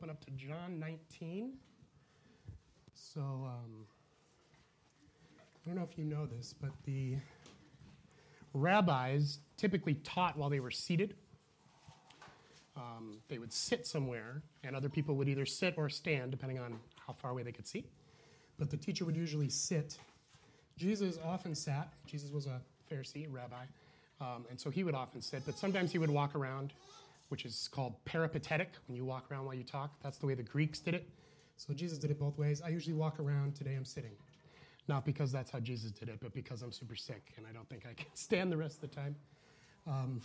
open up to John 19. So, um, I don't know if you know this, but the rabbis typically taught while they were seated. Um, they would sit somewhere, and other people would either sit or stand, depending on how far away they could see. But the teacher would usually sit. Jesus often sat. Jesus was a Pharisee, rabbi, um, and so he would often sit. But sometimes he would walk around, which is called peripatetic, when you walk around while you talk. That's the way the Greeks did it. So Jesus did it both ways. I usually walk around. Today I'm sitting. Not because that's how Jesus did it, but because I'm super sick and I don't think I can stand the rest of the time. Um,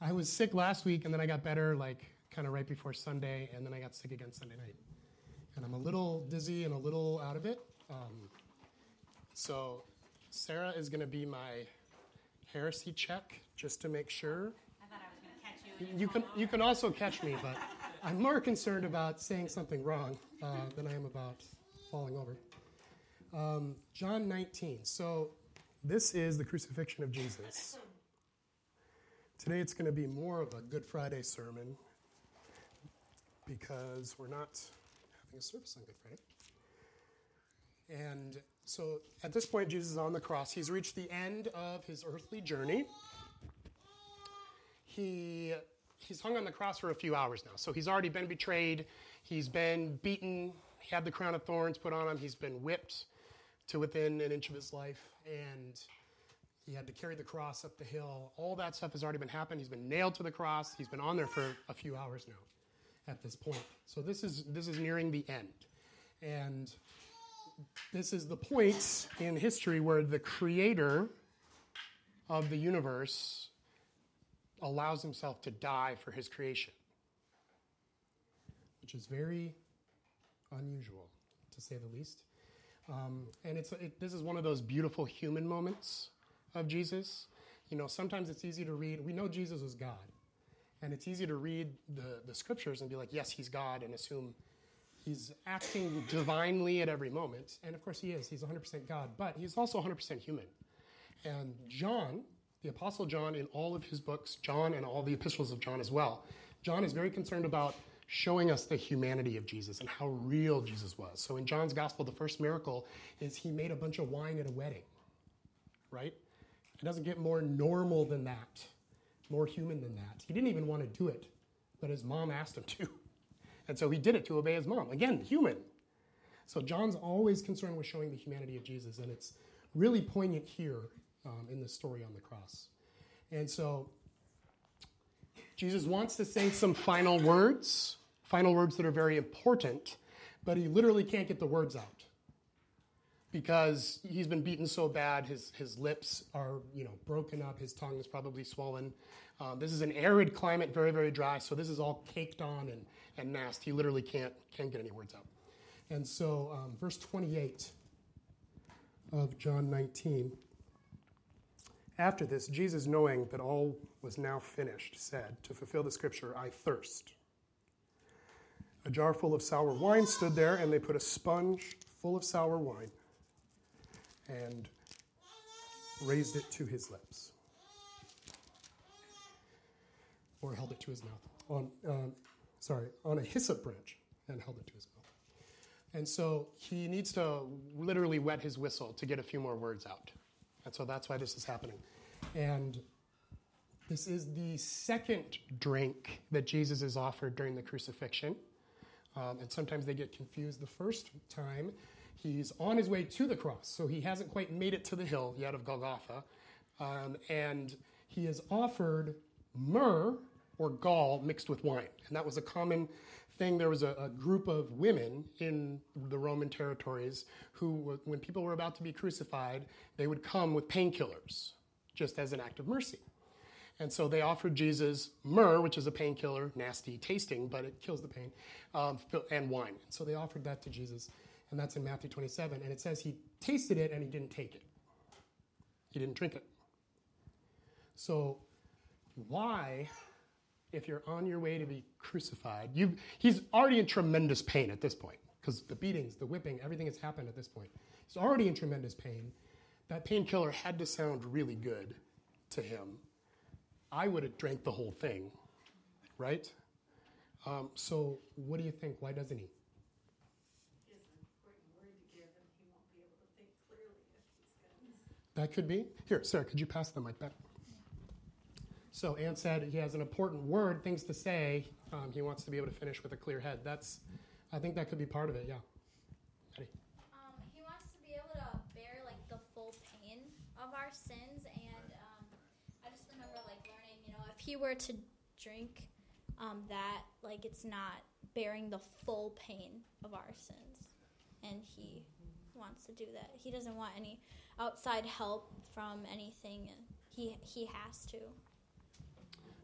I was sick last week and then I got better, like kind of right before Sunday, and then I got sick again Sunday night. And I'm a little dizzy and a little out of it. Um, so Sarah is going to be my heresy check just to make sure. I thought I was going to catch you. Can, you can also catch me, but I'm more concerned about saying something wrong uh, than I am about falling over. Um, John 19. So this is the crucifixion of Jesus. Today it's going to be more of a Good Friday sermon because we're not having a service on Good Friday. And so at this point, Jesus is on the cross. He's reached the end of his earthly journey. He, he's hung on the cross for a few hours now. So he's already been betrayed, he's been beaten, he had the crown of thorns put on him, he's been whipped to within an inch of his life, and he had to carry the cross up the hill. All that stuff has already been happened. He's been nailed to the cross. He's been on there for a few hours now at this point. So this is this is nearing the end. And this is the point in history where the creator of the universe allows himself to die for his creation, which is very unusual, to say the least. Um, and it's, it, this is one of those beautiful human moments of Jesus. You know, sometimes it's easy to read. We know Jesus is God. And it's easy to read the, the scriptures and be like, yes, he's God, and assume he's acting divinely at every moment. And of course, he is. He's 100% God, but he's also 100% human. And John, the Apostle John, in all of his books, John and all the epistles of John as well, John is very concerned about showing us the humanity of Jesus and how real Jesus was. So in John's gospel, the first miracle is he made a bunch of wine at a wedding, right? It doesn't get more normal than that, more human than that. He didn't even want to do it, but his mom asked him to. And so he did it to obey his mom. Again, human. So John's always concerned with showing the humanity of Jesus, and it's really poignant here um, in the story on the cross. And so Jesus wants to say some final words, final words that are very important, but he literally can't get the words out because he's been beaten so bad, his, his lips are you know broken up, his tongue is probably swollen. Um, this is an arid climate, very very dry, so this is all caked on and, and nasty. He literally can't can't get any words out. And so, um, verse 28 of John 19. After this, Jesus, knowing that all was now finished, said, To fulfill the scripture, I thirst. A jar full of sour wine stood there, and they put a sponge full of sour wine and raised it to his lips. Or held it to his mouth. On, um, sorry, on a hyssop branch and held it to his mouth. And so he needs to literally wet his whistle to get a few more words out. And so that's why this is happening. And this is the second drink that Jesus is offered during the crucifixion. Um, and sometimes they get confused. The first time, he's on his way to the cross, so he hasn't quite made it to the hill yet of Golgotha. Um, and he is offered myrrh or gall mixed with wine. And that was a common thing. There was a, a group of women in the Roman territories who, when people were about to be crucified, they would come with painkillers just as an act of mercy. And so they offered Jesus myrrh, which is a painkiller, nasty tasting, but it kills the pain, um, and wine. So they offered that to Jesus, and that's in Matthew 27. And it says he tasted it and he didn't take it, he didn't drink it. So, why, if you're on your way to be crucified, you he's already in tremendous pain at this point because the beatings, the whipping, everything has happened at this point. He's already in tremendous pain. That painkiller had to sound really good to him I would have drank the whole thing, right? Um, so, what do you think? Why doesn't he? That could be. Here, Sarah, could you pass the mic back? So, Ann said he has an important word, things to say. Um, he wants to be able to finish with a clear head. That's, I think that could be part of it. Yeah. Um, he wants to be able to bear like the full pain of our sins, and um, I just remember like learning, you know, if he were to drink um, that, like it's not bearing the full pain of our sins, and he wants to do that. He doesn't want any outside help from anything. He he has to.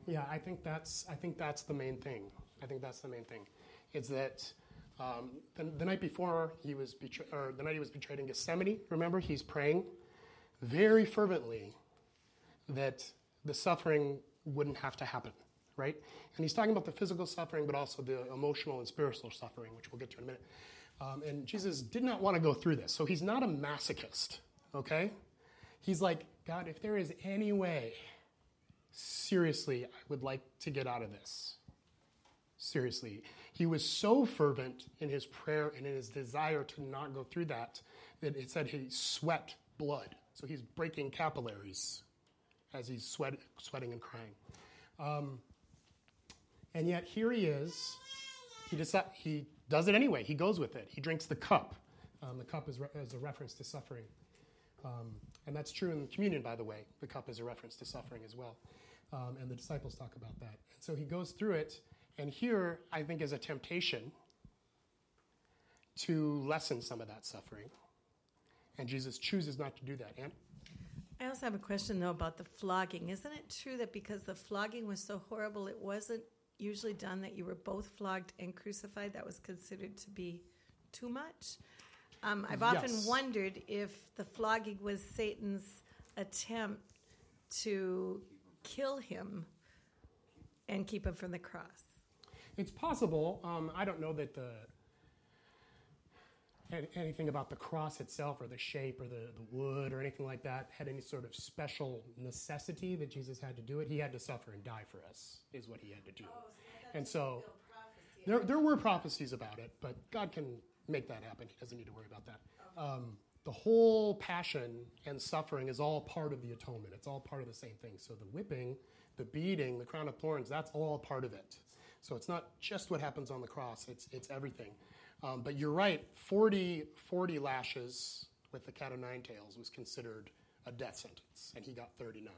Yeah, I think that's I think that's the main thing. I think that's the main thing. Is that um, the, the night before he was betrayed, or the night he was betrayed in Gethsemane. Remember, he's praying very fervently that the suffering wouldn't have to happen, right? And he's talking about the physical suffering, but also the emotional and spiritual suffering, which we'll get to in a minute. Um, and Jesus did not want to go through this, so he's not a masochist, okay? He's like, God, if there is any way seriously, I would like to get out of this. Seriously. He was so fervent in his prayer and in his desire to not go through that that it said he sweat blood. So he's breaking capillaries as he's sweat, sweating and crying. Um, and yet here he is. He, decide, he does it anyway. He goes with it. He drinks the cup. Um, the cup is, re- is a reference to suffering. Um, and that's true in communion, by the way. The cup is a reference to suffering as well. Um, and the disciples talk about that. And so he goes through it. And here, I think, is a temptation to lessen some of that suffering. And Jesus chooses not to do that. And I also have a question though about the flogging. Isn't it true that because the flogging was so horrible, it wasn't usually done that you were both flogged and crucified? That was considered to be too much. Um, I've often Yes. wondered if the flogging was Satan's attempt to kill him and keep him from the cross. It's possible. Um, I don't know that the anything about the cross itself or the shape or the, the wood or anything like that had any sort of special necessity that Jesus had to do it. He had to suffer and die for us, is what he had to do. and so there, there were prophecies about it, but God can make that happen. He doesn't need to worry about that. Um, the whole passion and suffering is all part of the atonement. It's all part of the same thing. So the whipping, the beating, the crown of thorns, that's all part of it. So it's not just what happens on the cross, it's, it's everything. Um, but you're right, 40, 40 lashes with the cat o' nine tails was considered a death sentence, and he got 39.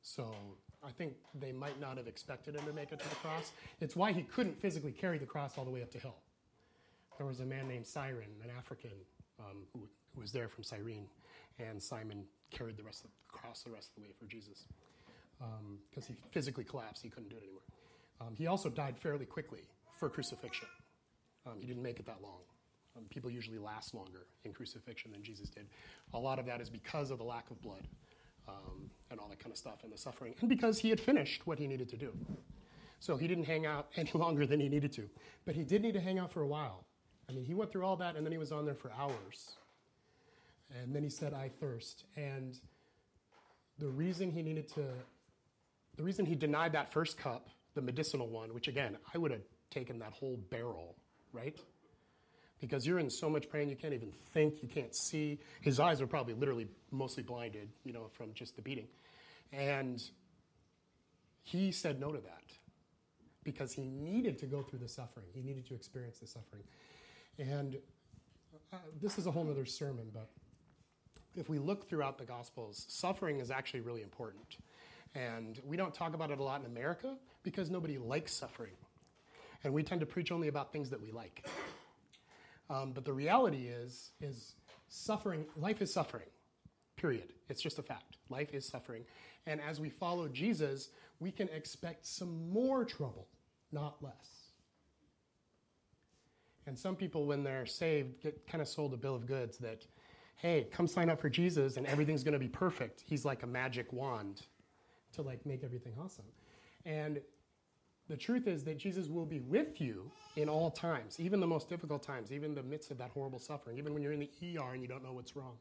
So I think they might not have expected him to make it to the cross. It's why he couldn't physically carry the cross all the way up the hill. There was a man named Simon, an African, um, who, who was there from Cyrene, and Simon carried the rest of the cross the rest of the way for Jesus because he physically collapsed. He couldn't do it anymore. Um, he also died fairly quickly for crucifixion. Um, he didn't make it that long. Um, people usually last longer in crucifixion than Jesus did. A lot of that is because of the lack of blood um, and all that kind of stuff and the suffering, and because he had finished what he needed to do. So he didn't hang out any longer than he needed to. But he did need to hang out for a while. I mean, he went through all that, and then he was on there for hours. And then he said, I thirst. And the reason he needed to, the reason he denied that first cup, the medicinal one, which again, I would have taken that whole barrel, right? Because you're in so much pain, you can't even think, you can't see. His eyes are probably literally mostly blinded, you know, from just the beating. And he said no to that because he needed to go through the suffering. He needed to experience the suffering. And uh, this is a whole other sermon, but if we look throughout the Gospels, suffering is actually really important. And we don't talk about it a lot in America because nobody likes suffering. And we tend to preach only about things that we like. Um, but the reality is, is suffering, life is suffering, period. It's just a fact. Life is suffering. And as we follow Jesus, we can expect some more trouble, not less. And some people, when they're saved, get kind of sold a bill of goods that, hey, come sign up for Jesus and everything's going to be perfect. He's like a magic wand to like make everything awesome. And the truth is that Jesus will be with you in all times, even the most difficult times, even the midst of that horrible suffering, even when you're in the ER and you don't know what's wrong.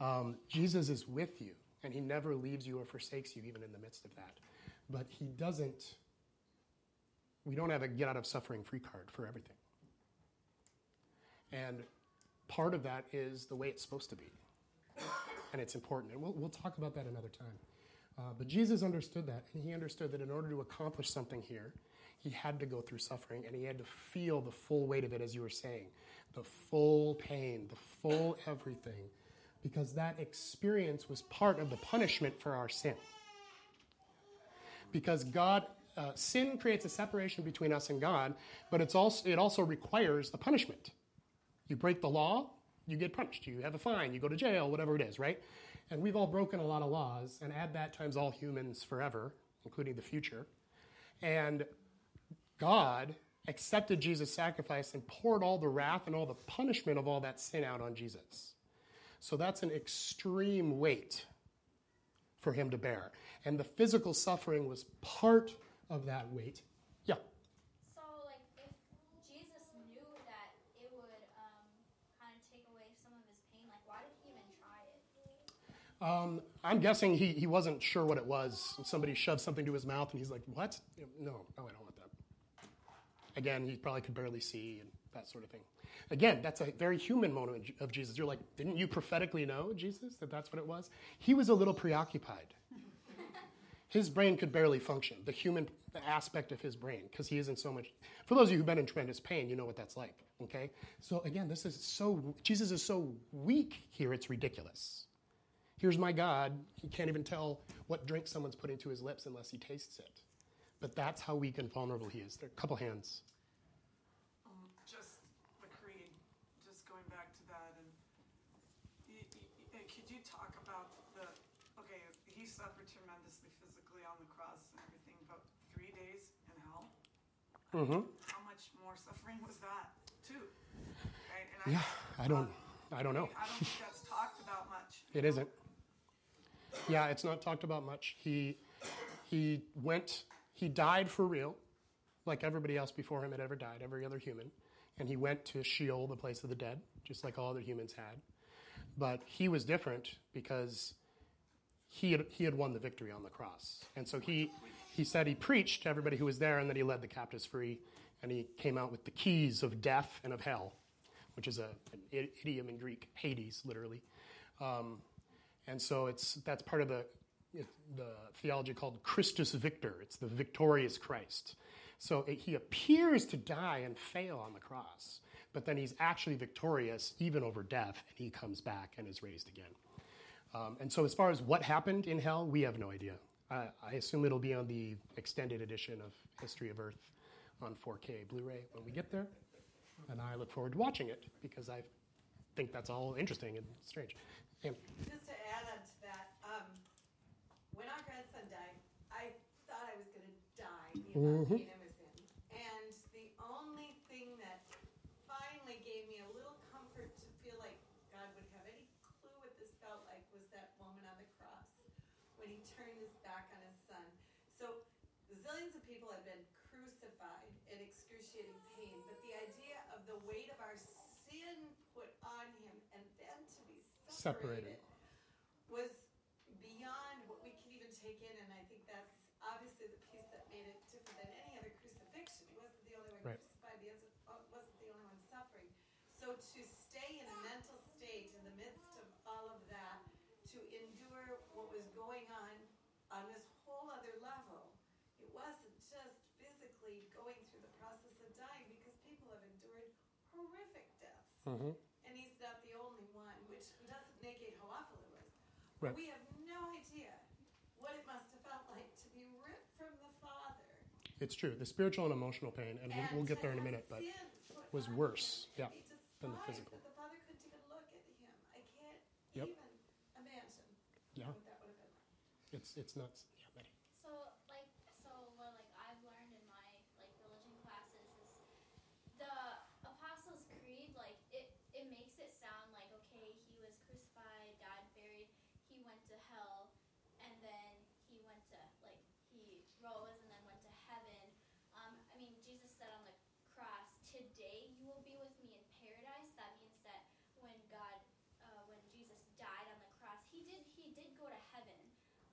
Um, Jesus is with you, and he never leaves you or forsakes you, even in the midst of that. But he doesn't We don't have a get out of suffering free card for everything. And part of that is the way it's supposed to be. And it's important. And we'll, we'll talk about that another time. Uh, but Jesus understood that, and he understood that in order to accomplish something here, he had to go through suffering, and he had to feel the full weight of it, as you were saying the full pain, the full everything, because that experience was part of the punishment for our sin. Because God, uh, sin creates a separation between us and God, but it's also, it also requires a punishment. You break the law, you get punished. You have a fine, you go to jail, whatever it is, right? And we've all broken a lot of laws, and add that times all humans forever, including the future. And God accepted Jesus' sacrifice and poured all the wrath and all the punishment of all that sin out on Jesus. So that's an extreme weight for him to bear. And the physical suffering was part of that weight. Yeah. So, like, if Jesus knew that it would um, kind of take away some of his pain, like, why did he even try it? Um, I'm guessing he, he wasn't sure what it was. Somebody shoved something to his mouth and he's like, What? No, no, I don't want that. Again, he probably could barely see and that sort of thing. Again, that's a very human moment of Jesus. You're like, Didn't you prophetically know, Jesus, that that's what it was? He was a little preoccupied. His brain could barely function, the human aspect of his brain, because he isn't so much. For those of you who've been in tremendous pain, you know what that's like, okay? So again, this is so, Jesus is so weak here, it's ridiculous. Here's my God. He can't even tell what drink someone's put into his lips unless he tastes it. But that's how weak and vulnerable he is. There are a couple hands. Um, just the creed, just going back to that, and y- y- y- could you talk about the? Okay, he suffered tremendously physically on the cross and everything, but three days in hell. Mm-hmm. How much more suffering was that, too? Right? And Yeah, I don't, I don't know. I don't think that's talked about much. It isn't. Yeah, it's not talked about much. He, he went, he died for real, like everybody else before him had ever died, every other human. And he went to Sheol, the place of the dead, just like all other humans had. But he was different because he had, he had won the victory on the cross. And so he, he said he preached to everybody who was there, and then he led the captives free, and he came out with the keys of death and of hell, which is a, an idiom in Greek, Hades, literally. Um, and so it's, that's part of the, the theology called Christus Victor. It's the victorious Christ. So it, he appears to die and fail on the cross, but then he's actually victorious even over death, and he comes back and is raised again. Um, and so, as far as what happened in hell, we have no idea. I, I assume it'll be on the extended edition of History of Earth on 4K Blu ray when we get there. And I look forward to watching it because I think that's all interesting and strange. And Just to add on to that, um, when our grandson died, I thought I was going to die. The amount Mhm. pain I was in, and the only thing that finally gave me a little comfort to feel like God would have any clue what this felt like was that moment on the cross when He turned His back on His Son. So zillions of people have been crucified in excruciating pain, but the idea of the weight of our sin put on Him and then to be Separated. separated was beyond what we can even take in, and I think that's obviously the piece that made it different than any other crucifixion. He wasn't the only one Right. crucified. He uh, wasn't the only one suffering. So to stay in a mental state in the midst of all of that, to endure what was going on on this whole other level, it wasn't just physically going through the process of dying because people have endured horrific Mhm. And he's not the only one, which doesn't negate how awful it was. Right. We have no idea what it must have felt like to be ripped from the Father. it's true, the spiritual and emotional pain, and we'll, we'll get there in a minute, but was worse, yeah, than the physical. That the Father couldn't even look at him. I can't Yep. even imagine yeah, what that would have been like. it's, it's nuts. Yeah, Betty. So, like, so what, like, I've learned in my like religion classes is the Apostles' Creed. Like, it it makes it sound like okay, he was crucified, died, buried, he went to hell, and then he went to like he rose and then went to heaven. Um, I mean, Jesus said on the cross, "Today you will be with me in paradise." That means that when God, uh, when Jesus died on the cross, he did he did go to heaven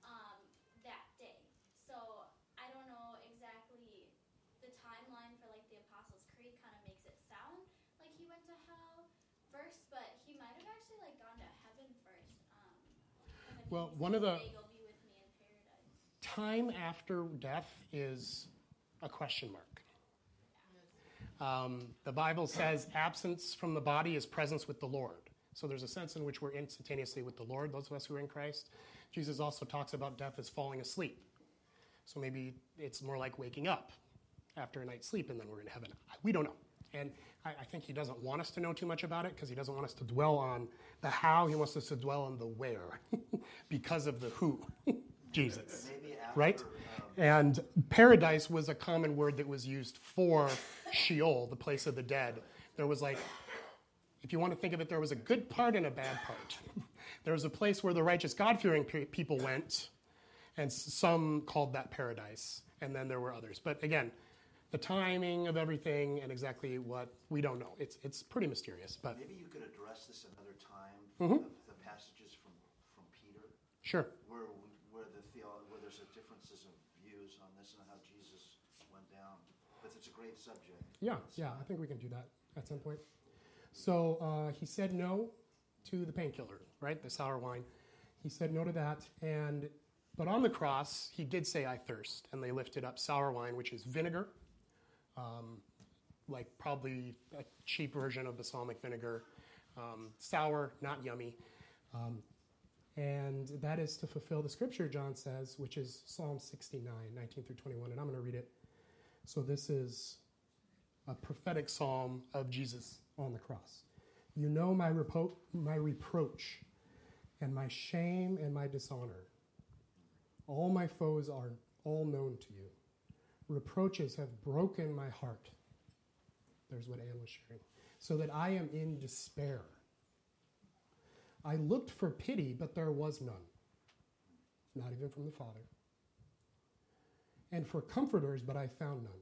um, that first, but he might have actually like gone to heaven first. Um, and then Well, one of the- "Today you'll be with me in paradise." Time after death is a question mark. Um, the Bible says absence from the body is presence with the Lord. So there's a sense in which we're instantaneously with the Lord, those of us who are in Christ. Jesus also talks about death as falling asleep. So maybe it's more like waking up after a night's sleep and then we're in heaven. We don't know. And I, I think he doesn't want us to know too much about it because he doesn't want us to dwell on the how. He wants us to dwell on the where because of the who, Jesus. After, Right? um, And paradise was a common word that was used for Sheol, the place of the dead. There was like, if you want to think of it, there was a good part and a bad part. there was a place where the righteous, God fearing people went, and some called that paradise. And then there were others. But again, the timing of everything and exactly what, we don't know. It's, it's pretty mysterious. But maybe you could address this another time. Mm-hmm. The, the passages from, from Peter, sure. where where the theo- where there's a differences of views on this and how Jesus went down. But it's a great subject. Yeah, yeah, I think we can do that at some point. So uh, he said no to the painkiller, right? The sour wine. He said no to that, and but on the cross he did say, "I thirst," and they lifted up sour wine, which is vinegar, um, like probably a cheap version of balsamic vinegar, um, sour, not yummy. Um, and that is to fulfill the scripture, John says, which is Psalm 69, 19 through 21. And I'm going to read it. So this is a prophetic psalm of Jesus on the cross. You know my, repo- my reproach and my shame and my dishonor. All my foes are all known to you. Reproaches have broken my heart. There's what Anne was sharing. So that I am in despair. I looked for pity, but there was none, not even from the Father. And for comforters, but I found none.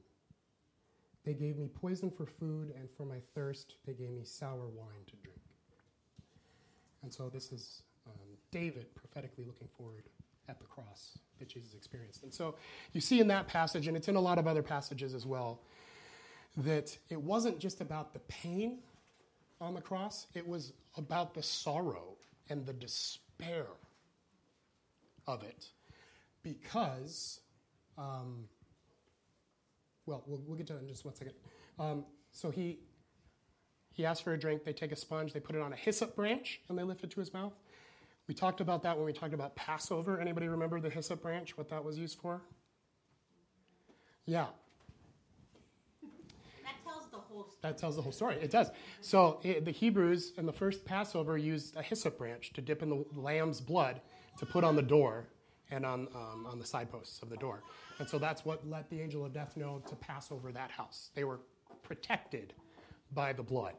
They gave me poison for food, and for my thirst, they gave me sour wine to drink. And so this is um, David prophetically looking forward at the cross that Jesus experienced. And so you see in that passage, and it's in a lot of other passages as well, that it wasn't just about the pain on the cross, it was about the sorrow and the despair of it. Because, um, well, well, we'll get to that in just one second. Um, so he, he asked for a drink. They take a sponge, they put it on a hyssop branch, and they lift it to his mouth. We talked about that when we talked about Passover. Anybody remember the hyssop branch, what that was used for? Yeah, That tells the whole story. that tells the whole story. It does. So it, the Hebrews in the first Passover used a hyssop branch to dip in the lamb's blood to put on the door and on, um, on the side posts of the door. And so that's what let the angel of death know to pass over that house. They were protected by the blood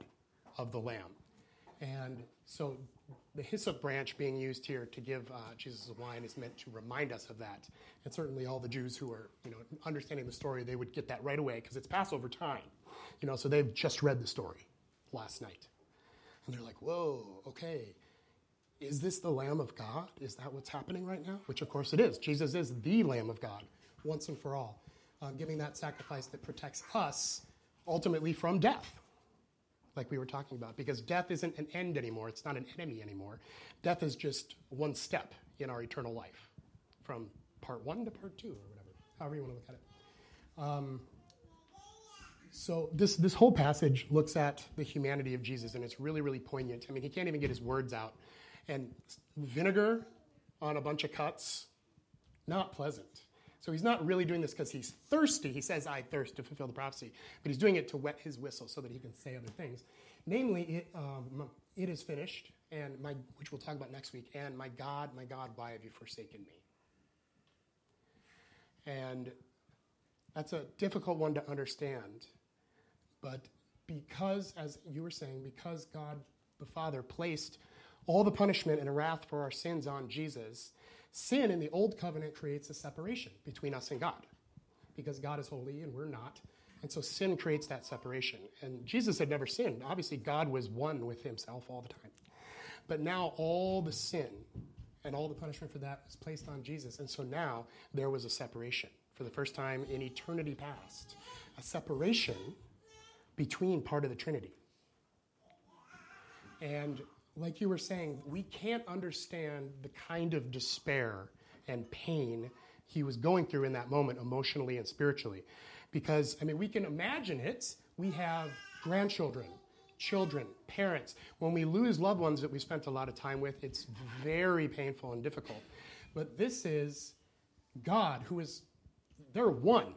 of the lamb. And so the hyssop branch being used here to give uh, Jesus wine is meant to remind us of that. And certainly all the Jews who are, you know, understanding the story, they would get that right away because it's Passover time. You know, so they've just read the story last night. And they're like, whoa, okay. Is this the Lamb of God? Is that what's happening right now? Which, of course, it is. Jesus is the Lamb of God once and for all, um, giving that sacrifice that protects us ultimately from death like we were talking about, because death isn't an end anymore. It's not an enemy anymore. Death is just one step in our eternal life from part one to part two, or whatever, however you want to look at it. Um, so this, this whole passage looks at the humanity of Jesus, and it's really, really poignant. I mean, he can't even get his words out. And vinegar on a bunch of cuts, not pleasant. So he's not really doing this because he's thirsty. He says, I thirst to fulfill the prophecy. But he's doing it to wet his whistle so that he can say other things. Namely, it, um, it is finished, and my, which we'll talk about next week. And my God, my God, why have you forsaken me? And that's a difficult one to understand. But because, as you were saying, because God the Father placed all the punishment and wrath for our sins on Jesus, sin in the old covenant creates a separation between us and God because God is holy and we're not. And so sin creates that separation. And Jesus had never sinned. Obviously, God was one with himself all the time. But now all the sin and all the punishment for that was placed on Jesus. And so now there was a separation for the first time in eternity past, a separation between part of the Trinity. And like you were saying, we can't understand the kind of despair and pain he was going through in that moment, emotionally and spiritually. Because, I mean, we can imagine it. We have grandchildren, children, parents. When we lose loved ones that we spent a lot of time with, it's very painful and difficult. But this is God, who is, they're one.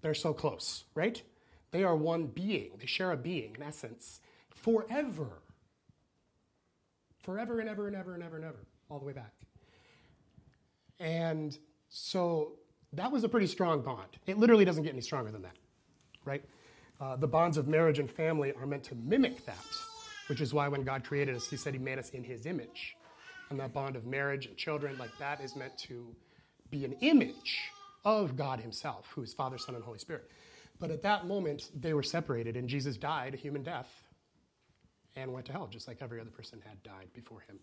They're so close, right? They are one being. They share a being, in essence, forever. Forever and ever and ever and ever and ever, all the way back. And so that was a pretty strong bond. It literally doesn't get any stronger than that, right? Uh, the bonds of marriage and family are meant to mimic that, which is why when God created us, He said He made us in His image. And that bond of marriage and children, like that, is meant to be an image of God Himself, who is Father, Son, and Holy Spirit. But at that moment, they were separated, and Jesus died a human death and went to hell, just like every other person had died before him.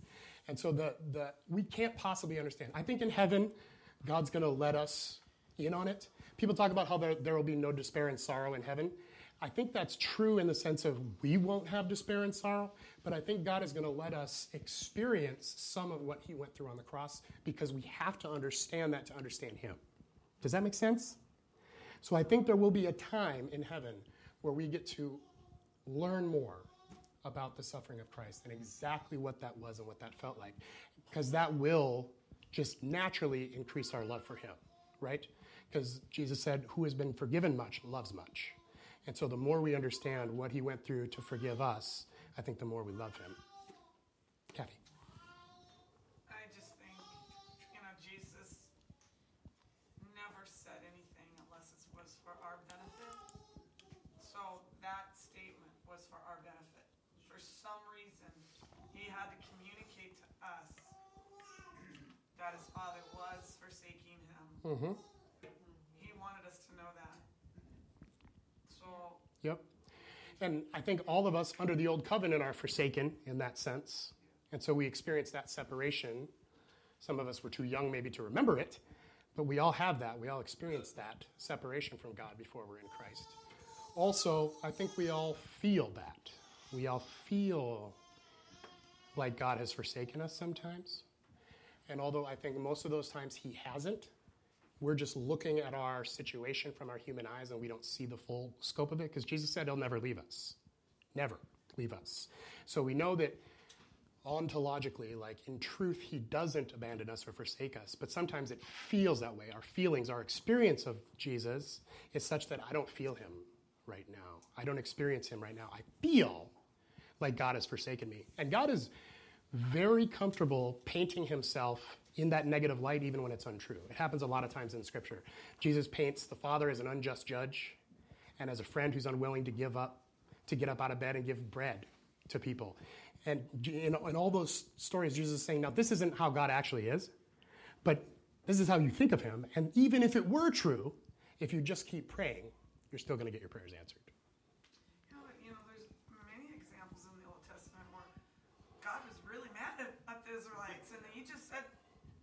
And so the, the, we can't possibly understand. I think in heaven, God's going to let us in on it. People talk about how there, there will be no despair and sorrow in heaven. I think that's true in the sense of we won't have despair and sorrow, but I think God is going to let us experience some of what he went through on the cross because we have to understand that to understand him. Does that make sense? So I think there will be a time in heaven where we get to learn more about the suffering of Christ and exactly what that was and what that felt like. Because that will just naturally increase our love for Him, right? Because Jesus said, Who has been forgiven much loves much. And so the more we understand what He went through to forgive us, I think the more we love Him. Kathy. I just think, you know, Jesus never said anything unless it was for our benefit. So that statement was for our benefit. For some reason, he had to communicate to us that his father was forsaking him. Mm-hmm. He wanted us to know that. So, Yep. And I think all of us under the old covenant are forsaken in that sense. And so we experience that separation. Some of us were too young maybe to remember it, but we all have that. We all experience that separation from God before we're in Christ. Also, I think we all feel that. We all feel like God has forsaken us sometimes. And although I think most of those times He hasn't, we're just looking at our situation from our human eyes and we don't see the full scope of it because Jesus said He'll never leave us. Never leave us. So we know that ontologically, like in truth, He doesn't abandon us or forsake us, but sometimes it feels that way. Our feelings, our experience of Jesus is such that I don't feel Him right now. I don't experience Him right now. I feel like God has forsaken me. And God is very comfortable painting Himself in that negative light, even when it's untrue. It happens a lot of times in Scripture. Jesus paints the Father as an unjust judge and as a friend who's unwilling to give up, to get up out of bed and give bread to people. And in, all those stories, Jesus is saying, now, this isn't how God actually is, but this is how you think of Him. And even if it were true, if you just keep praying, you're still going to get your prayers answered. you know, you know, there's many examples in the Old Testament where God was really mad at, at the Israelites, and he just said,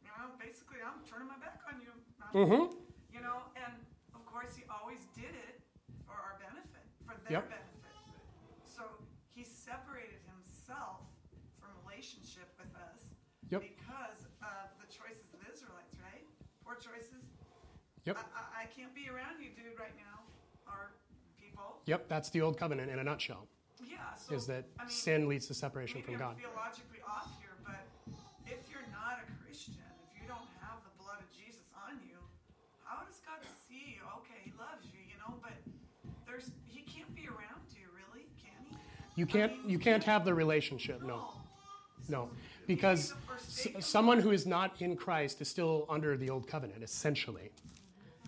you know, basically, I'm turning my back on you. Mm-hmm. You know, and of course, he always did it for our benefit, for their Yep. benefit. So he separated himself from relationship with us Yep. because of the choices of the Israelites, right? Poor choices. Yep. I, I, I can't be around you, dude, right now. Our people. Yep, that's the old covenant in a nutshell. Yeah. So Is that I mean, sin leads to separation from God. theologically off here, but if you're not a Christian, if you don't have the blood of Jesus on you, how does God see you? Okay, he loves you, you know, but there's he can't be around you, really, can he? You can't you can't have the relationship, no. No. Because someone who is not in Christ is still under the old covenant, essentially.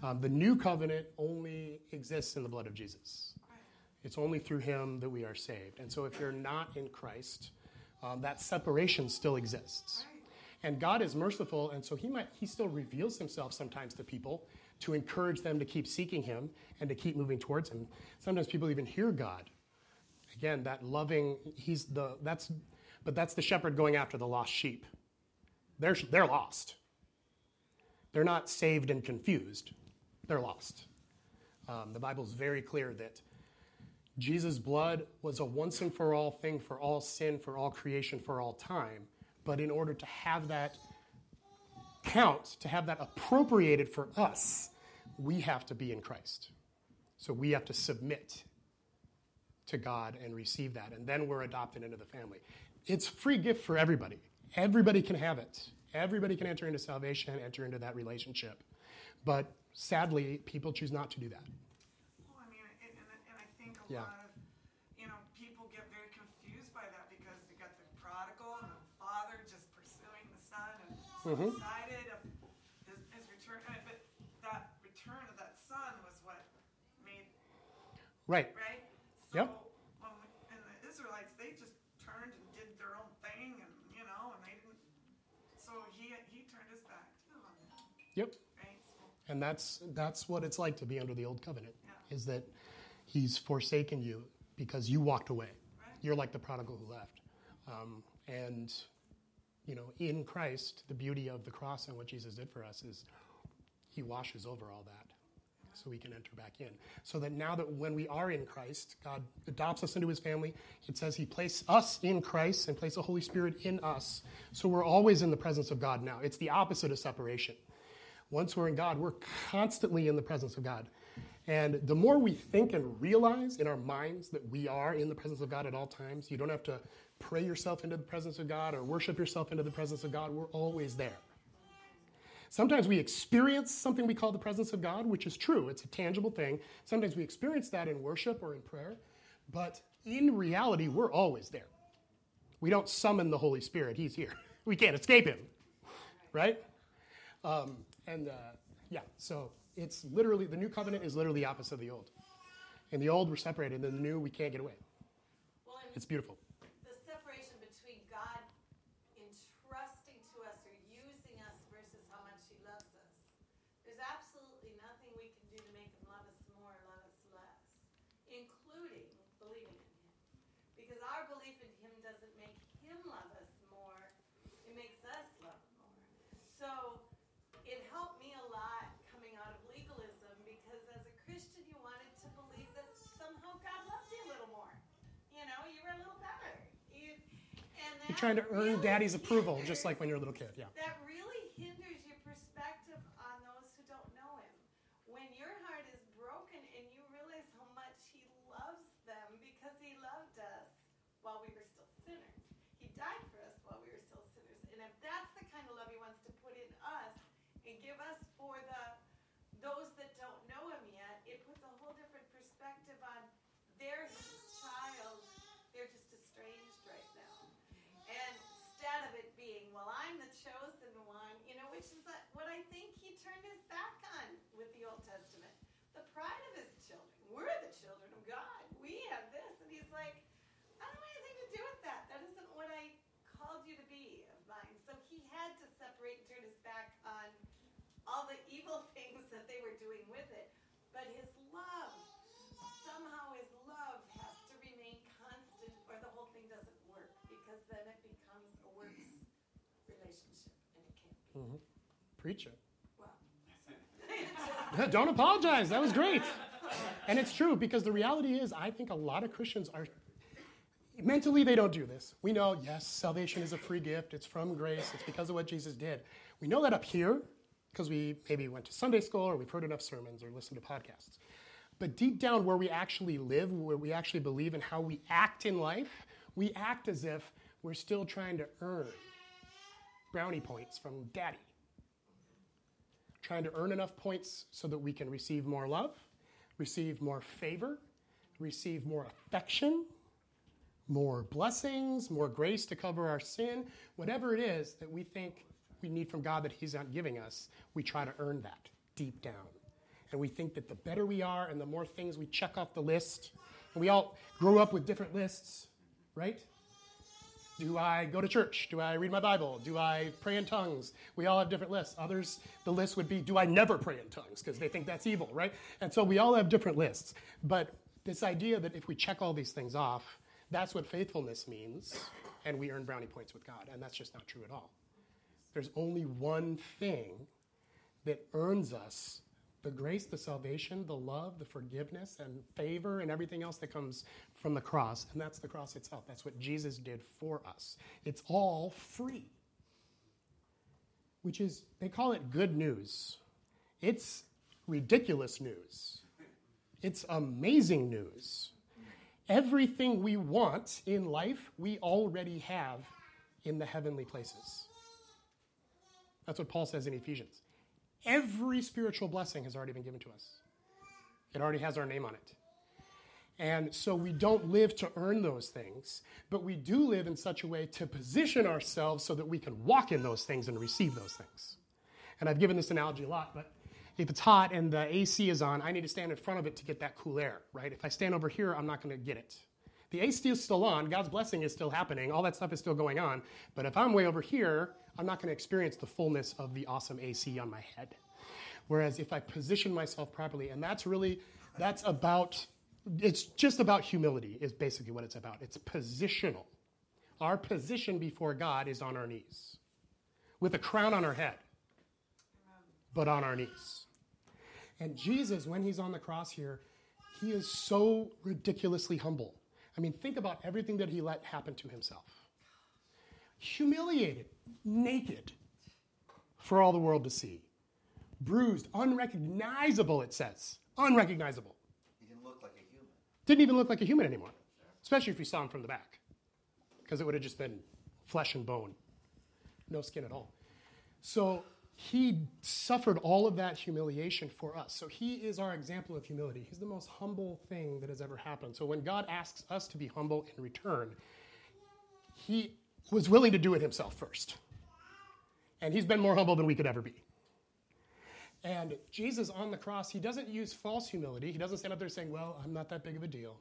Um, the new covenant only exists in the blood of Jesus. It's only through him that we are saved. And so if you're not in Christ, um, that separation still exists. And God is merciful, and so he might he still reveals himself sometimes to people to encourage them to keep seeking him and to keep moving towards him. Sometimes people even hear God. Again, that loving, he's the that's but that's the shepherd going after the lost sheep. They're they're lost. They're not saved and confused. They're lost. Um, the Bible's very clear that Jesus' blood was a once and for all thing for all sin, for all creation, for all time. But in order to have that count, to have that appropriated for us, we have to be in Christ. So we have to submit to God and receive that. And then we're adopted into the family. It's free gift for everybody. Everybody can have it. Everybody can enter into salvation, enter into that relationship. But sadly, people choose not to do that. Well, I mean, and, and, and I think a Yeah. lot of, you know, people get very confused by that because you got the prodigal and the father just pursuing the son and so Mhm. excited of his, his return. But that return of that son was what made, Right. right? Yep. So, when we, and the Israelites, they just turned and did their own thing and, you know, and they didn't, so he, he turned his back too on them, Yep. right? So, And that's that's what it's like to be under the old covenant. Yeah. Is that he's forsaken you because you walked away. Right. You're like the prodigal who left. Um, and you know, in Christ, the beauty of the cross and what Jesus did for us is he washes over all that so we can enter back in. So that now that when we are in Christ, God adopts us into his family. It says he placed us in Christ and placed the Holy Spirit in us. So we're always in the presence of God now. It's the opposite of separation. Once we're in God, we're constantly in the presence of God. And the more we think and realize in our minds that we are in the presence of God at all times, you don't have to pray yourself into the presence of God or worship yourself into the presence of God. We're always there. Sometimes we experience something we call the presence of God, which is true. It's a tangible thing. Sometimes we experience that in worship or in prayer. But in reality, we're always there. We don't summon the Holy Spirit, He's here. We can't escape Him, right? Um, and uh, yeah, so it's literally, the new covenant is literally the opposite of the old. In the old, we're separated. In the new, we can't get away. Well, It's beautiful. the separation between God entrusting to us or using us versus how much He loves us. There's absolutely nothing we can do to make Him love us more or love us less, including believing in Him. Because our belief in Him doesn't make Him love us more, it makes us love Him more. So it helped me a lot coming out of legalism because as a Christian, you wanted to believe that somehow God loved you a little more. You know, you were a little better. You, and that You're trying to earn really daddy's approval, just like when you're a little kid. Yeah. That really hinders your perspective on those who don't know Him. When your heart is broken and you realize how much He loves them because He loved us while we were still sinners. He died for us while we were still sinners. And if that's the kind of love He wants to put in us and give us for the those that don't know Him yet, it puts a whole different perspective on they're His child. They're just estranged right now. And instead of it being, well, I'm the chosen one, you know, which is that- what I think he turned his back on with the Old Testament. The pride of his children. We're the children of God. We have this. And he's like, I don't have anything to do with that. That isn't what I called you to be of mine. So he had to separate and turn his back on all the evil things that they were doing with it. But his love, somehow his love has to remain constant or the whole thing doesn't work because then it becomes a works relationship and it can't be. Mm-hmm. Preach it. Don't apologize. That was great. And it's true because the reality is, I think a lot of Christians are mentally they don't do this. We know, yes, salvation is a free gift. It's from grace. It's because of what Jesus did. We know that up here because we maybe went to Sunday school or we've heard enough sermons or listened to podcasts. But deep down, where we actually live, where we actually believe in how we act in life, we act as if we're still trying to earn brownie points from daddy trying to earn enough points so that we can receive more love, receive more favor, receive more affection, more blessings, more grace to cover our sin, whatever it is that we think we need from God that He's not giving us, we try to earn that deep down. And we think that the better we are and the more things we check off the list, and we all grow up with different lists, right? Do I go to church? Do I read my Bible? Do I pray in tongues? We all have different lists. Others, the list would be, do I never pray in tongues? Because they think that's evil, right? And so we all have different lists. But this idea that if we check all these things off, that's what faithfulness means, and we earn brownie points with God. And that's just not true at all. There's only one thing that earns us the grace, the salvation, the love, the forgiveness, and favor, and everything else that comes from the cross. And that's the cross itself. That's what Jesus did for us. It's all free, which is, they call it good news. It's ridiculous news, it's amazing news. Everything we want in life, we already have in the heavenly places. That's what Paul says in Ephesians. Every spiritual blessing has already been given to us, it already has our name on it. And so we don't live to earn those things, but we do live in such a way to position ourselves so that we can walk in those things and receive those things. And I've given this analogy a lot, but if it's hot and the AC is on, I need to stand in front of it to get that cool air, right? If I stand over here, I'm not going to get it. The AC is still on, God's blessing is still happening, all that stuff is still going on. But if I'm way over here, I'm not going to experience the fullness of the awesome AC on my head. Whereas if I position myself properly, and that's really, that's about, it's just about humility, is basically what it's about. It's positional. Our position before God is on our knees, with a crown on our head, but on our knees. And Jesus, when he's on the cross here, he is so ridiculously humble. I mean, think about everything that he let happen to himself. Humiliated, naked, for all the world to see. Bruised, unrecognizable, it says. Unrecognizable. He didn't look like a human. Didn't even look like a human anymore, especially if you saw him from the back, because it would have just been flesh and bone, no skin at all. So he suffered all of that humiliation for us. So he is our example of humility. He's the most humble thing that has ever happened. So when God asks us to be humble in return, he was willing to do it himself first. And he's been more humble than we could ever be. And Jesus on the cross, he doesn't use false humility. He doesn't stand up there saying, Well, I'm not that big of a deal.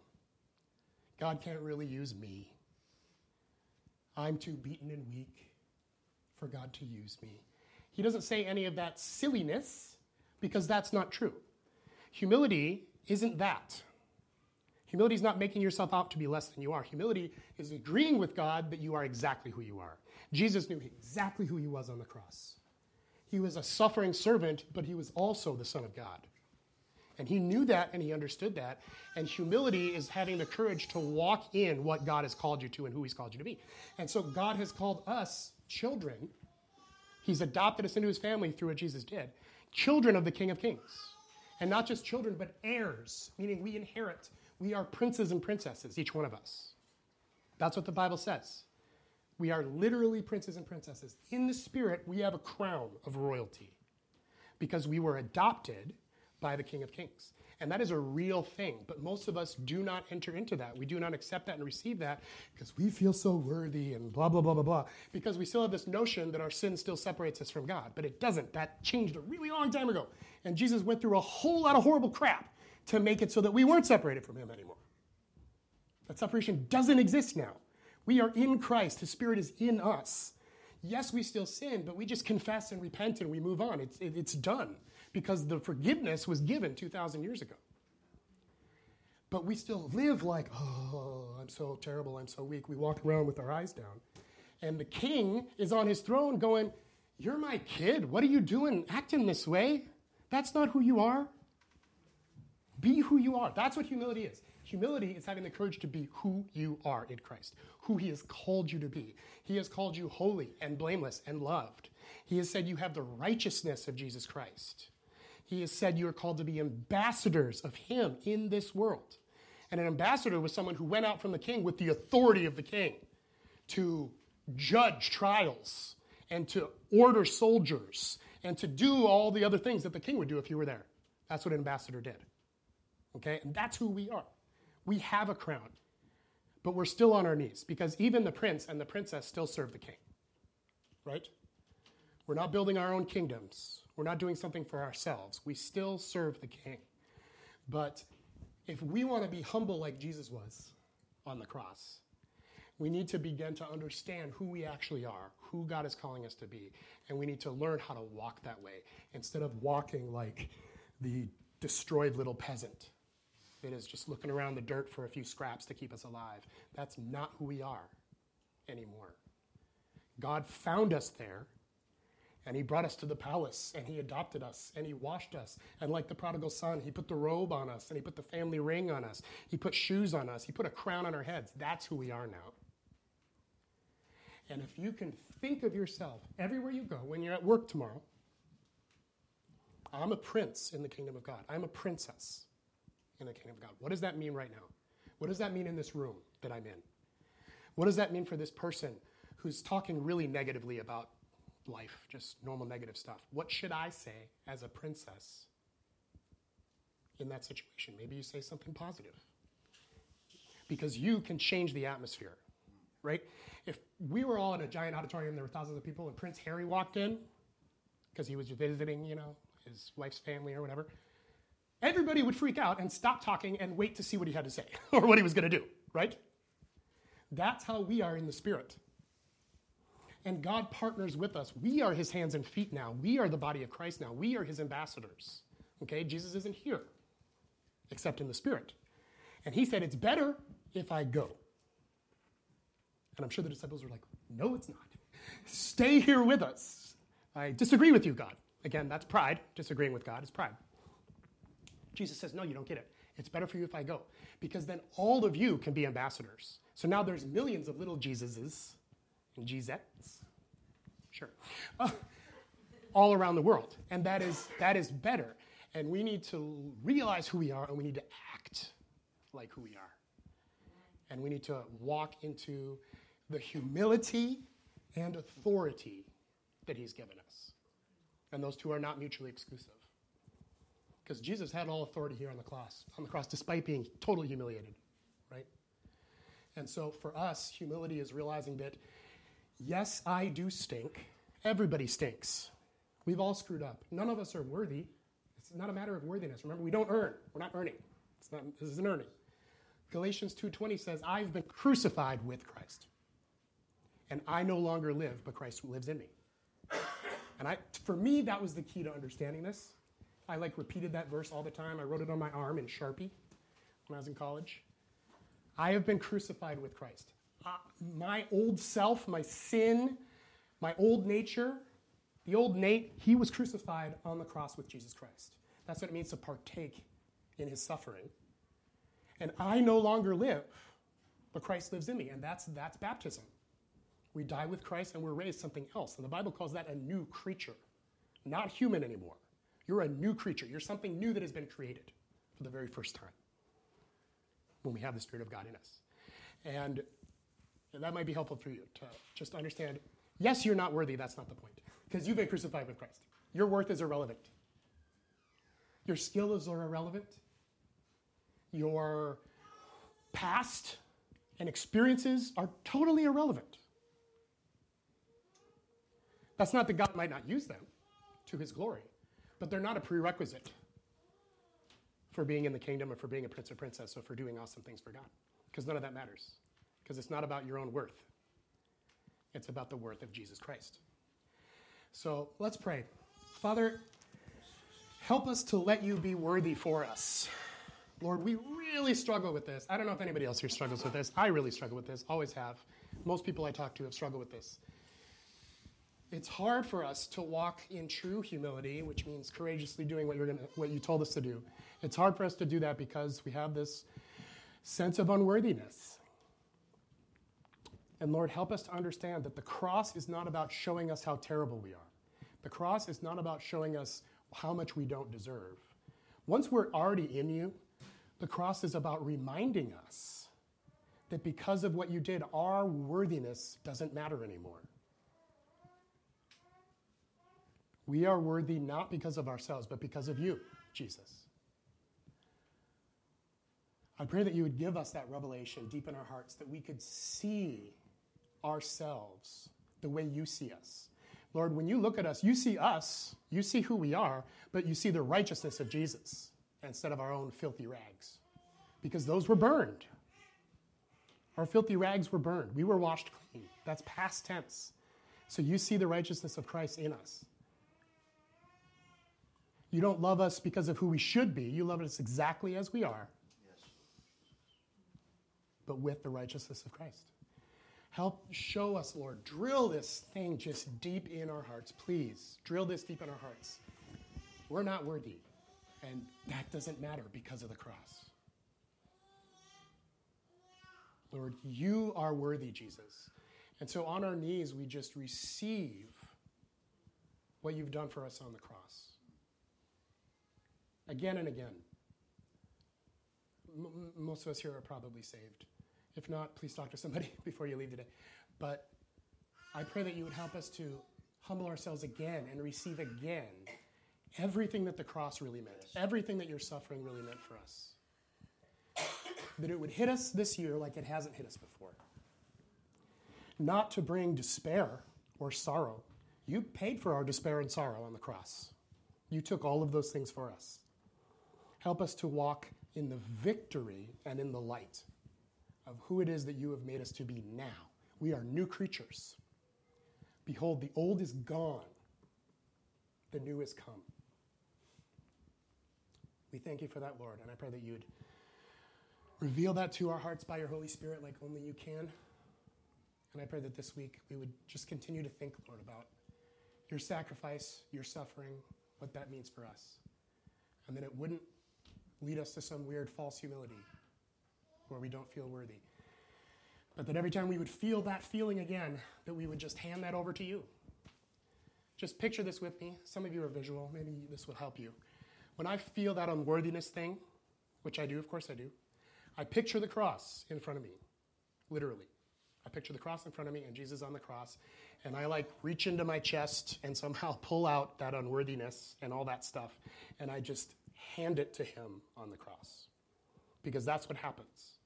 God can't really use me. I'm too beaten and weak for God to use me. He doesn't say any of that silliness because that's not true. Humility isn't that. Humility is not making yourself out to be less than you are. Humility is agreeing with God that you are exactly who you are. Jesus knew exactly who he was on the cross. He was a suffering servant, but he was also the Son of God. And he knew that and he understood that. And humility is having the courage to walk in what God has called you to and who he's called you to be. And so God has called us children. He's adopted us into his family through what Jesus did. Children of the King of Kings. And not just children, but heirs, meaning we inherit. We are princes and princesses, each one of us. That's what the Bible says. We are literally princes and princesses. In the spirit, we have a crown of royalty because we were adopted by the King of Kings. And that is a real thing. But most of us do not enter into that. We do not accept that and receive that because we feel so worthy and blah, blah, blah, blah, blah. Because we still have this notion that our sin still separates us from God. But it doesn't. That changed a really long time ago. And Jesus went through a whole lot of horrible crap to make it so that we weren't separated from Him anymore. That separation doesn't exist now. We are in Christ, His Spirit is in us. Yes, we still sin, but we just confess and repent and we move on. It's, it, it's done because the forgiveness was given 2,000 years ago. But we still live like, oh, I'm so terrible, I'm so weak. We walk around with our eyes down. And the king is on his throne going, You're my kid. What are you doing acting this way? That's not who you are. Be who you are. That's what humility is. Humility is having the courage to be who you are in Christ, who He has called you to be. He has called you holy and blameless and loved. He has said you have the righteousness of Jesus Christ. He has said you are called to be ambassadors of Him in this world. And an ambassador was someone who went out from the king with the authority of the king to judge trials and to order soldiers and to do all the other things that the king would do if you were there. That's what an ambassador did. Okay? And that's who we are. We have a crown, but we're still on our knees because even the prince and the princess still serve the king. Right? We're not building our own kingdoms. We're not doing something for ourselves. We still serve the king. But if we want to be humble like Jesus was on the cross, we need to begin to understand who we actually are, who God is calling us to be, and we need to learn how to walk that way instead of walking like the destroyed little peasant that is just looking around the dirt for a few scraps to keep us alive. That's not who we are anymore. God found us there, And he brought us to the palace and he adopted us and he washed us. And like the prodigal son, he put the robe on us and he put the family ring on us. He put shoes on us. He put a crown on our heads. That's who we are now. And if you can think of yourself everywhere you go, when you're at work tomorrow, I'm a prince in the kingdom of God. I'm a princess in the kingdom of God. What does that mean right now? What does that mean in this room that I'm in? What does that mean for this person who's talking really negatively about life, just normal negative stuff? What should I say as a princess in that situation? Maybe you say something positive. Because you can change the atmosphere, right? If we were all in a giant auditorium, there were thousands of people, and Prince Harry walked in because he was visiting, you know, his wife's family or whatever, everybody would freak out and stop talking and wait to see what he had to say or what he was going to do, right? That's how we are in the Spirit. And God partners with us. We are his hands and feet now. We are the body of Christ now. We are his ambassadors. Okay? Jesus isn't here, except in the Spirit. And he said, It's better if I go. And I'm sure the disciples were like, No, it's not. Stay here with us. I disagree with you, God. Again, that's pride. Disagreeing with God is pride. Jesus says, No, you don't get it. It's better for you if I go. Because then all of you can be ambassadors. So now there's millions of little Jesuses and Jesettes, sure, uh, all around the world. And that is, that is better. And we need to realize who we are and we need to act like who we are. And we need to walk into the humility and authority that He's given us. And those two are not mutually exclusive. Because Jesus had all authority here on the cross, on the cross, despite being totally humiliated, right? And so for us, humility is realizing that, yes, I do stink. Everybody stinks. We've all screwed up. None of us are worthy. It's not a matter of worthiness. Remember, we don't earn. We're not earning. It's not, this isn't earning. Galatians 2.20 says, I've been crucified with Christ. And I no longer live, but Christ lives in me. And I, for me, that was the key to understanding this. I like repeated that verse all the time. I wrote it on my arm in Sharpie when I was in college. I have been crucified with Christ. Uh, my old self, my sin, my old nature, the old Nate, he was crucified on the cross with Jesus Christ. That's what it means to partake in his suffering. And I no longer live, but Christ lives in me. And that's, that's baptism. We die with Christ and we're raised something else. And the Bible calls that a new creature, not human anymore. You're a new creature. You're something new that has been created for the very first time when we have the Spirit of God in us. And that might be helpful for you to just understand yes, you're not worthy. That's not the point. Because you've been crucified with Christ. Your worth is irrelevant. Your skills are irrelevant. Your past and experiences are totally irrelevant. That's not that God might not use them to his glory, but they're not a prerequisite for being in the kingdom or for being a prince or princess or for doing awesome things for God. Because none of that matters. Because it's not about your own worth, it's about the worth of Jesus Christ. So let's pray. Father, help us to let you be worthy for us. Lord, we really struggle with this. I don't know if anybody else here struggles with this. I really struggle with this, always have. Most people I talk to have struggled with this. It's hard for us to walk in true humility, which means courageously doing what, you're gonna, what you told us to do. It's hard for us to do that because we have this sense of unworthiness. And Lord, help us to understand that the cross is not about showing us how terrible we are. The cross is not about showing us how much we don't deserve. Once we're already in you, the cross is about reminding us that because of what you did, our worthiness doesn't matter anymore. We are worthy not because of ourselves, but because of you, Jesus. I pray that you would give us that revelation deep in our hearts, that we could see ourselves the way you see us. Lord, when you look at us, you see us, you see who we are, but you see the righteousness of Jesus instead of our own filthy rags. Because those were burned. Our filthy rags were burned. We were washed clean. That's past tense. So you see the righteousness of Christ in us. You don't love us because of who we should be. You love us exactly as we are, Yes. but with the righteousness of Christ. Help show us, Lord. Drill this thing just deep in our hearts, please. Drill this deep in our hearts. We're not worthy, and that doesn't matter because of the cross. Lord, you are worthy, Jesus. And so on our knees, we just receive what you've done for us on the cross. Again and again. M- most of us here are probably saved. If not, please talk to somebody before you leave today. But I pray that you would help us to humble ourselves again and receive again everything that the cross really meant, everything that your suffering really meant for us. That it would hit us this year like it hasn't hit us before. Not to bring despair or sorrow. You paid for our despair and sorrow on the cross. You took all of those things for us. Help us to walk in the victory and in the light of who it is that you have made us to be now. We are new creatures. Behold, the old is gone, the new has come. We thank you for that, Lord, and I pray that you'd reveal that to our hearts by your Holy Spirit like only you can. And I pray that this week we would just continue to think, Lord, about your sacrifice, your suffering, what that means for us. And that it wouldn't lead us to some weird false humility where we don't feel worthy. But that every time we would feel that feeling again, that we would just hand that over to you. Just picture this with me. Some of you are visual. Maybe this will help you. When I feel that unworthiness thing, which I do, of course I do, I picture the cross in front of me, literally. I picture the cross in front of me and Jesus on the cross, and I like reach into my chest and somehow pull out that unworthiness and all that stuff, and I just hand it to him on the cross. Because that's what happens.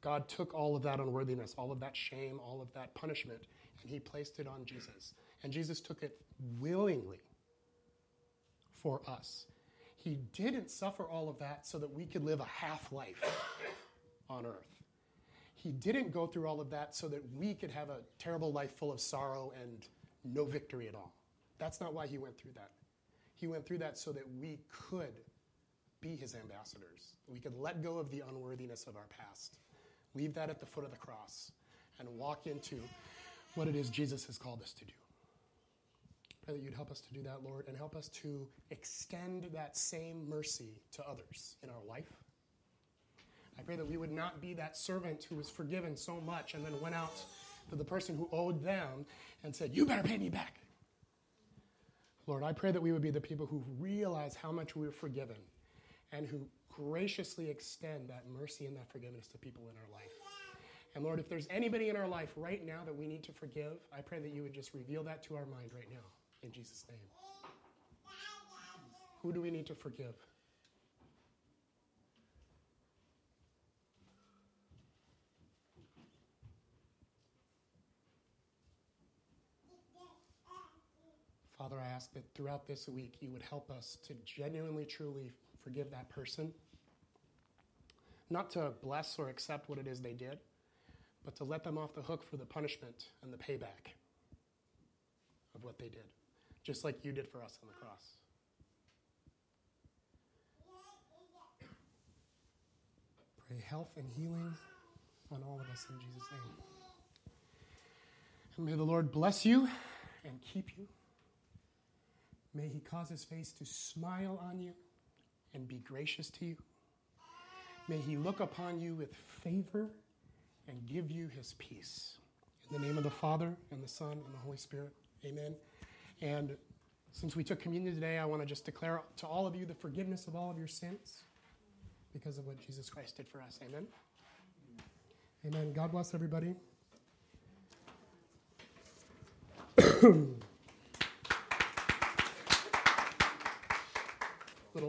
God took all of that unworthiness, all of that shame, all of that punishment, and he placed it on Jesus. And Jesus took it willingly for us. He didn't suffer all of that so that we could live a half life on earth. He didn't go through all of that so that we could have a terrible life full of sorrow and no victory at all. That's not why he went through that. He went through that so that we could be his ambassadors. We could let go of the unworthiness of our past, leave that at the foot of the cross, and walk into what it is Jesus has called us to do. Pray that you'd help us to do that, Lord, and help us to extend that same mercy to others in our life. I pray that we would not be that servant who was forgiven so much and then went out to the person who owed them and said, You better pay me back. Lord, I pray that we would be the people who realize how much we were forgiven and who graciously extend that mercy and that forgiveness to people in our life. And Lord, if there's anybody in our life right now that we need to forgive, I pray that you would just reveal that to our mind right now. In Jesus' name. Who do we need to forgive? Father, I ask that throughout this week you would help us to genuinely, truly forgive that person. Not to bless or accept what it is they did, but to let them off the hook for the punishment and the payback of what they did, just like you did for us on the cross. Pray health and healing on all of us in Jesus' name. And may the Lord bless you and keep you. May he cause his face to smile on you and be gracious to you. May he look upon you with favor and give you his peace. In the name of the Father, and the Son, and the Holy Spirit. Amen. And since we took communion today, I want to just declare to all of you the forgiveness of all of your sins because of what Jesus Christ did for us. Amen. Amen. God bless everybody.